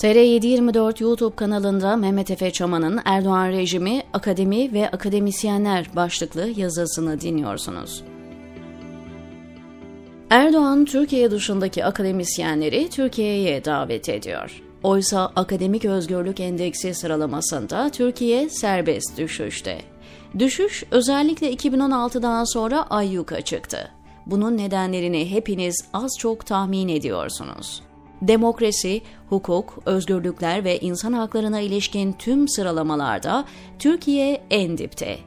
TR724 YouTube kanalında Mehmet Efe Çaman'ın Erdoğan rejimi, akademi ve akademisyenler başlıklı yazısını dinliyorsunuz. Erdoğan, Türkiye dışındaki akademisyenleri Türkiye'ye davet ediyor. Oysa akademik özgürlük endeksi sıralamasında Türkiye serbest düşüşte. Düşüş özellikle 2016'dan sonra ayyuka çıktı. Bunun nedenlerini hepiniz az çok tahmin ediyorsunuz. Demokrasi, hukuk, özgürlükler ve insan haklarına ilişkin tüm sıralamalarda Türkiye en dipte.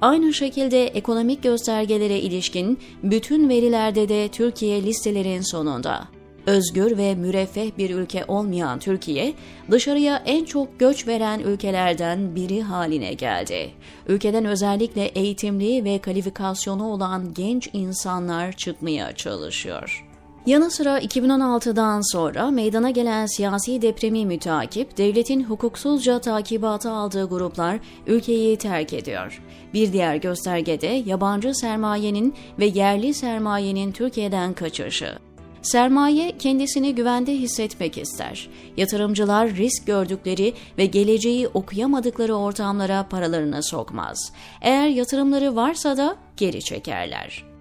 Aynı şekilde ekonomik göstergelere ilişkin bütün verilerde de Türkiye listelerin sonunda. Özgür ve müreffeh bir ülke olmayan Türkiye, dışarıya en çok göç veren ülkelerden biri haline geldi. Ülkeden özellikle eğitimli ve kalifikasyonu olan genç insanlar çıkmaya çalışıyor. Yanı sıra 2016'dan sonra meydana gelen siyasi depremi mütakip, devletin hukuksuzca takibata aldığı gruplar ülkeyi terk ediyor. Bir diğer göstergede yabancı sermayenin ve yerli sermayenin Türkiye'den kaçışı. Sermaye kendisini güvende hissetmek ister. Yatırımcılar risk gördükleri ve geleceği okuyamadıkları ortamlara paralarını sokmaz. Eğer yatırımları varsa da geri çekerler.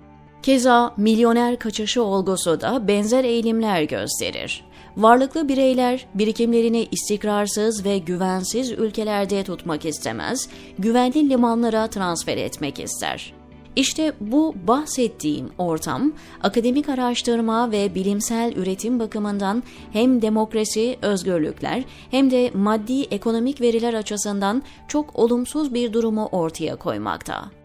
Keza milyoner kaçışı olgusu da benzer eğilimler gösterir. Varlıklı bireyler birikimlerini istikrarsız ve güvensiz ülkelerde tutmak istemez, güvenli limanlara transfer etmek ister. İşte bu bahsettiğim ortam akademik araştırma ve bilimsel üretim bakımından hem demokrasi, özgürlükler hem de maddi ekonomik veriler açısından çok olumsuz bir durumu ortaya koymakta.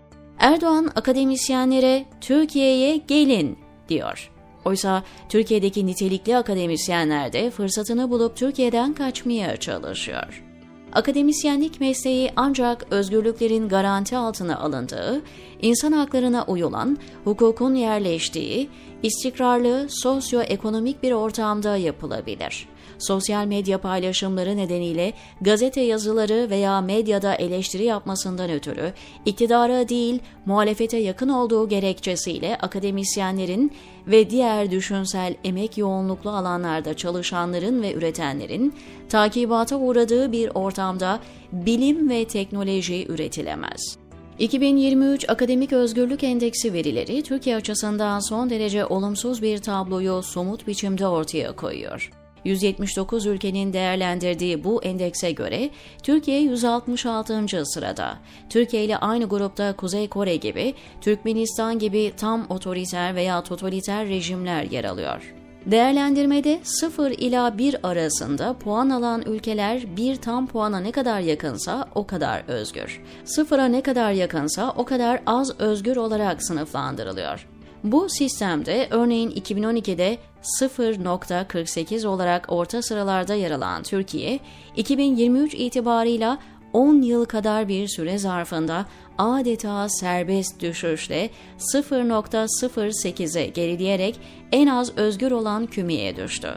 Erdoğan akademisyenlere Türkiye'ye gelin diyor. Oysa Türkiye'deki nitelikli akademisyenler de fırsatını bulup Türkiye'den kaçmaya çalışıyor. Akademisyenlik mesleği ancak özgürlüklerin garanti altına alındığı, insan haklarına uyulan, hukukun yerleştiği, istikrarlı sosyoekonomik bir ortamda yapılabilir sosyal medya paylaşımları nedeniyle gazete yazıları veya medyada eleştiri yapmasından ötürü iktidara değil muhalefete yakın olduğu gerekçesiyle akademisyenlerin ve diğer düşünsel emek yoğunluklu alanlarda çalışanların ve üretenlerin takibata uğradığı bir ortamda bilim ve teknoloji üretilemez. 2023 Akademik Özgürlük Endeksi verileri Türkiye açısından son derece olumsuz bir tabloyu somut biçimde ortaya koyuyor. 179 ülkenin değerlendirdiği bu endekse göre Türkiye 166. sırada. Türkiye ile aynı grupta Kuzey Kore gibi, Türkmenistan gibi tam otoriter veya totaliter rejimler yer alıyor. Değerlendirmede 0 ila 1 arasında puan alan ülkeler bir tam puana ne kadar yakınsa o kadar özgür. Sıfıra ne kadar yakınsa o kadar az özgür olarak sınıflandırılıyor. Bu sistemde örneğin 2012'de 0.48 olarak orta sıralarda yer alan Türkiye, 2023 itibarıyla 10 yıl kadar bir süre zarfında adeta serbest düşüşle 0.08'e gerileyerek en az özgür olan kümeye düştü.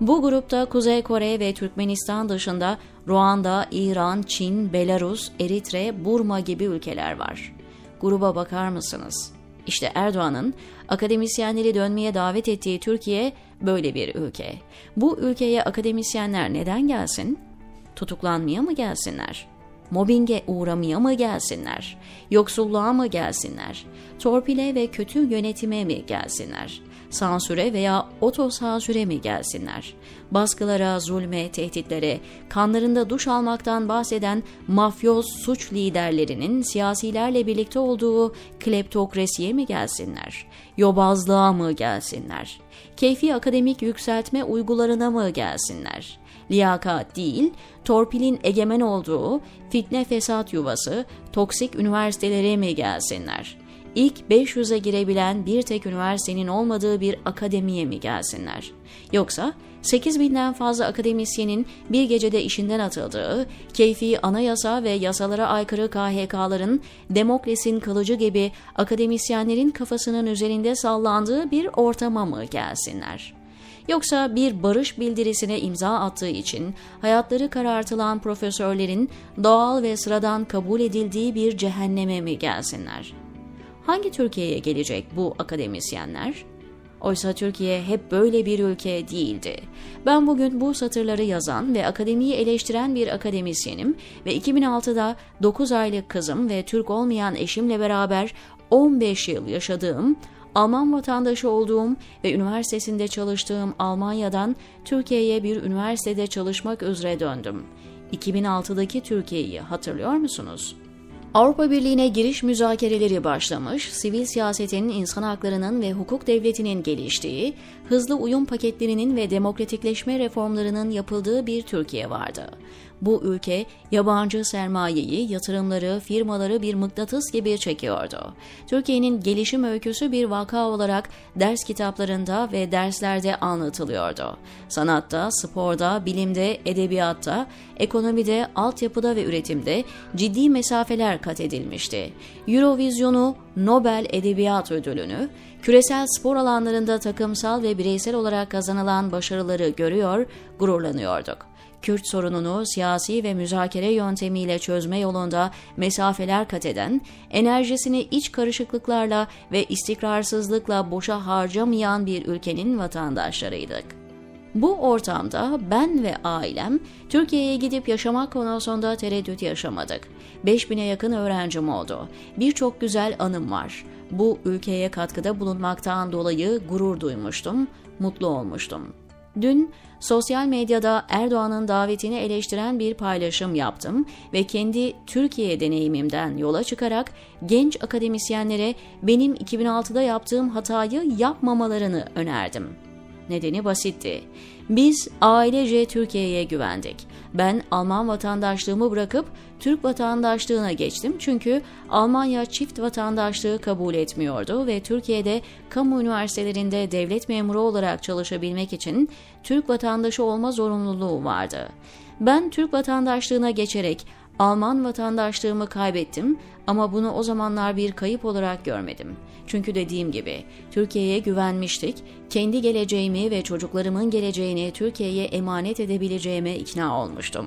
Bu grupta Kuzey Kore ve Türkmenistan dışında Ruanda, İran, Çin, Belarus, Eritre, Burma gibi ülkeler var. Gruba bakar mısınız? İşte Erdoğan'ın akademisyenleri dönmeye davet ettiği Türkiye böyle bir ülke. Bu ülkeye akademisyenler neden gelsin? Tutuklanmaya mı gelsinler? Mobbinge uğramaya mı gelsinler? Yoksulluğa mı gelsinler? Torpile ve kötü yönetime mi gelsinler? Sansüre veya otosansüre mi gelsinler? Baskılara, zulme, tehditlere, kanlarında duş almaktan bahseden mafyoz suç liderlerinin siyasilerle birlikte olduğu kleptokrasiye mi gelsinler? Yobazlığa mı gelsinler? Keyfi akademik yükseltme uygularına mı gelsinler? liyakat değil, torpilin egemen olduğu fitne fesat yuvası, toksik üniversitelere mi gelsinler? İlk 500'e girebilen bir tek üniversitenin olmadığı bir akademiye mi gelsinler? Yoksa 8 binden fazla akademisyenin bir gecede işinden atıldığı, keyfi anayasa ve yasalara aykırı KHK'ların Demokles'in kılıcı gibi akademisyenlerin kafasının üzerinde sallandığı bir ortama mı gelsinler?'' Yoksa bir barış bildirisine imza attığı için hayatları karartılan profesörlerin doğal ve sıradan kabul edildiği bir cehenneme mi gelsinler? Hangi Türkiye'ye gelecek bu akademisyenler? Oysa Türkiye hep böyle bir ülke değildi. Ben bugün bu satırları yazan ve akademiyi eleştiren bir akademisyenim ve 2006'da 9 aylık kızım ve Türk olmayan eşimle beraber 15 yıl yaşadığım, Alman vatandaşı olduğum ve üniversitesinde çalıştığım Almanya'dan Türkiye'ye bir üniversitede çalışmak üzere döndüm. 2006'daki Türkiye'yi hatırlıyor musunuz? Avrupa Birliği'ne giriş müzakereleri başlamış, sivil siyasetin, insan haklarının ve hukuk devletinin geliştiği, hızlı uyum paketlerinin ve demokratikleşme reformlarının yapıldığı bir Türkiye vardı. Bu ülke yabancı sermayeyi, yatırımları, firmaları bir mıknatıs gibi çekiyordu. Türkiye'nin gelişim öyküsü bir vaka olarak ders kitaplarında ve derslerde anlatılıyordu. Sanatta, sporda, bilimde, edebiyatta, ekonomide, altyapıda ve üretimde ciddi mesafeler kat edilmişti. Eurovizyonu, Nobel Edebiyat Ödülünü, küresel spor alanlarında takımsal ve bireysel olarak kazanılan başarıları görüyor, gururlanıyorduk. Kürt sorununu siyasi ve müzakere yöntemiyle çözme yolunda mesafeler kat eden, enerjisini iç karışıklıklarla ve istikrarsızlıkla boşa harcamayan bir ülkenin vatandaşlarıydık. Bu ortamda ben ve ailem Türkiye'ye gidip yaşamak konusunda tereddüt yaşamadık. 5000'e yakın öğrencim oldu. Birçok güzel anım var. Bu ülkeye katkıda bulunmaktan dolayı gurur duymuştum, mutlu olmuştum. Dün sosyal medyada Erdoğan'ın davetini eleştiren bir paylaşım yaptım ve kendi Türkiye deneyimimden yola çıkarak genç akademisyenlere benim 2006'da yaptığım hatayı yapmamalarını önerdim. Nedeni basitti. Biz ailece Türkiye'ye güvendik. Ben Alman vatandaşlığımı bırakıp Türk vatandaşlığına geçtim çünkü Almanya çift vatandaşlığı kabul etmiyordu ve Türkiye'de kamu üniversitelerinde devlet memuru olarak çalışabilmek için Türk vatandaşı olma zorunluluğu vardı. Ben Türk vatandaşlığına geçerek Alman vatandaşlığımı kaybettim ama bunu o zamanlar bir kayıp olarak görmedim. Çünkü dediğim gibi Türkiye'ye güvenmiştik, kendi geleceğimi ve çocuklarımın geleceğini Türkiye'ye emanet edebileceğime ikna olmuştum.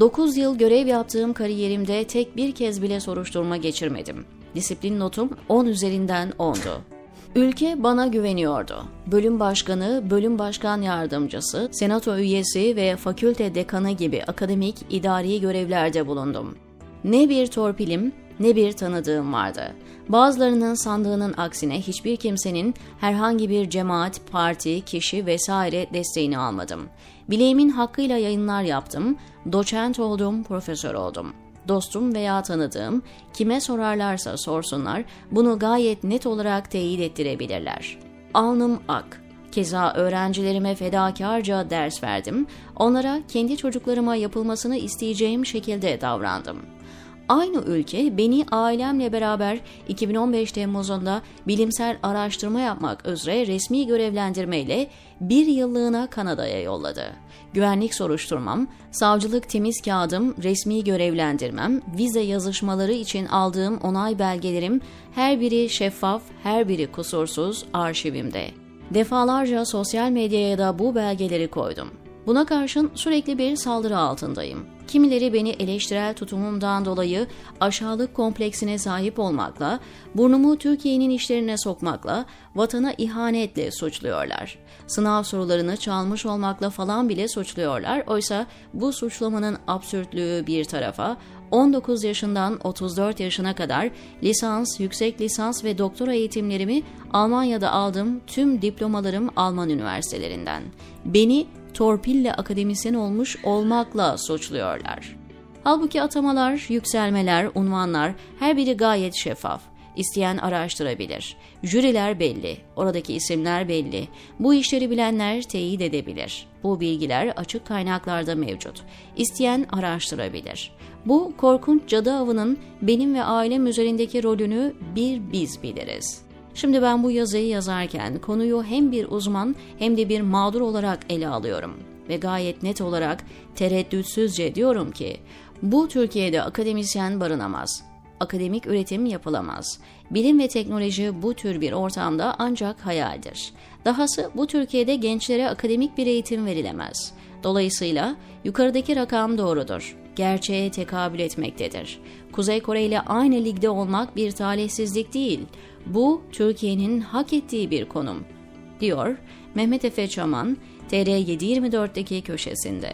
9 yıl görev yaptığım kariyerimde tek bir kez bile soruşturma geçirmedim. Disiplin notum 10 üzerinden 10'du. Ülke bana güveniyordu. Bölüm başkanı, bölüm başkan yardımcısı, senato üyesi ve fakülte dekanı gibi akademik, idari görevlerde bulundum. Ne bir torpilim, ne bir tanıdığım vardı. Bazılarının sandığının aksine hiçbir kimsenin herhangi bir cemaat, parti, kişi vesaire desteğini almadım. Bileğimin hakkıyla yayınlar yaptım, doçent oldum, profesör oldum. Dostum veya tanıdığım kime sorarlarsa sorsunlar bunu gayet net olarak teyit ettirebilirler. Alnım ak. Keza öğrencilerime fedakarca ders verdim. Onlara kendi çocuklarıma yapılmasını isteyeceğim şekilde davrandım.'' Aynı ülke beni ailemle beraber 2015 Temmuz'unda bilimsel araştırma yapmak üzere resmi görevlendirmeyle bir yıllığına Kanada'ya yolladı. Güvenlik soruşturmam, savcılık temiz kağıdım, resmi görevlendirmem, vize yazışmaları için aldığım onay belgelerim her biri şeffaf, her biri kusursuz arşivimde. Defalarca sosyal medyaya da bu belgeleri koydum. Buna karşın sürekli bir saldırı altındayım. Kimileri beni eleştirel tutumumdan dolayı aşağılık kompleksine sahip olmakla, burnumu Türkiye'nin işlerine sokmakla, vatana ihanetle suçluyorlar. Sınav sorularını çalmış olmakla falan bile suçluyorlar. Oysa bu suçlamanın absürtlüğü bir tarafa, 19 yaşından 34 yaşına kadar lisans, yüksek lisans ve doktora eğitimlerimi Almanya'da aldım. Tüm diplomalarım Alman üniversitelerinden. Beni torpille akademisyen olmuş olmakla suçluyorlar. Halbuki atamalar, yükselmeler, unvanlar her biri gayet şeffaf. İsteyen araştırabilir. Jüriler belli, oradaki isimler belli. Bu işleri bilenler teyit edebilir. Bu bilgiler açık kaynaklarda mevcut. İsteyen araştırabilir. Bu korkunç cadı avının benim ve ailem üzerindeki rolünü bir biz biliriz.'' Şimdi ben bu yazıyı yazarken konuyu hem bir uzman hem de bir mağdur olarak ele alıyorum ve gayet net olarak tereddütsüzce diyorum ki bu Türkiye'de akademisyen barınamaz. Akademik üretim yapılamaz. Bilim ve teknoloji bu tür bir ortamda ancak hayaldir. Dahası bu Türkiye'de gençlere akademik bir eğitim verilemez. Dolayısıyla yukarıdaki rakam doğrudur. Gerçeğe tekabül etmektedir. Kuzey Kore ile aynı ligde olmak bir talihsizlik değil. Bu Türkiye'nin hak ettiği bir konum. diyor Mehmet Efe Çaman TR724'deki köşesinde.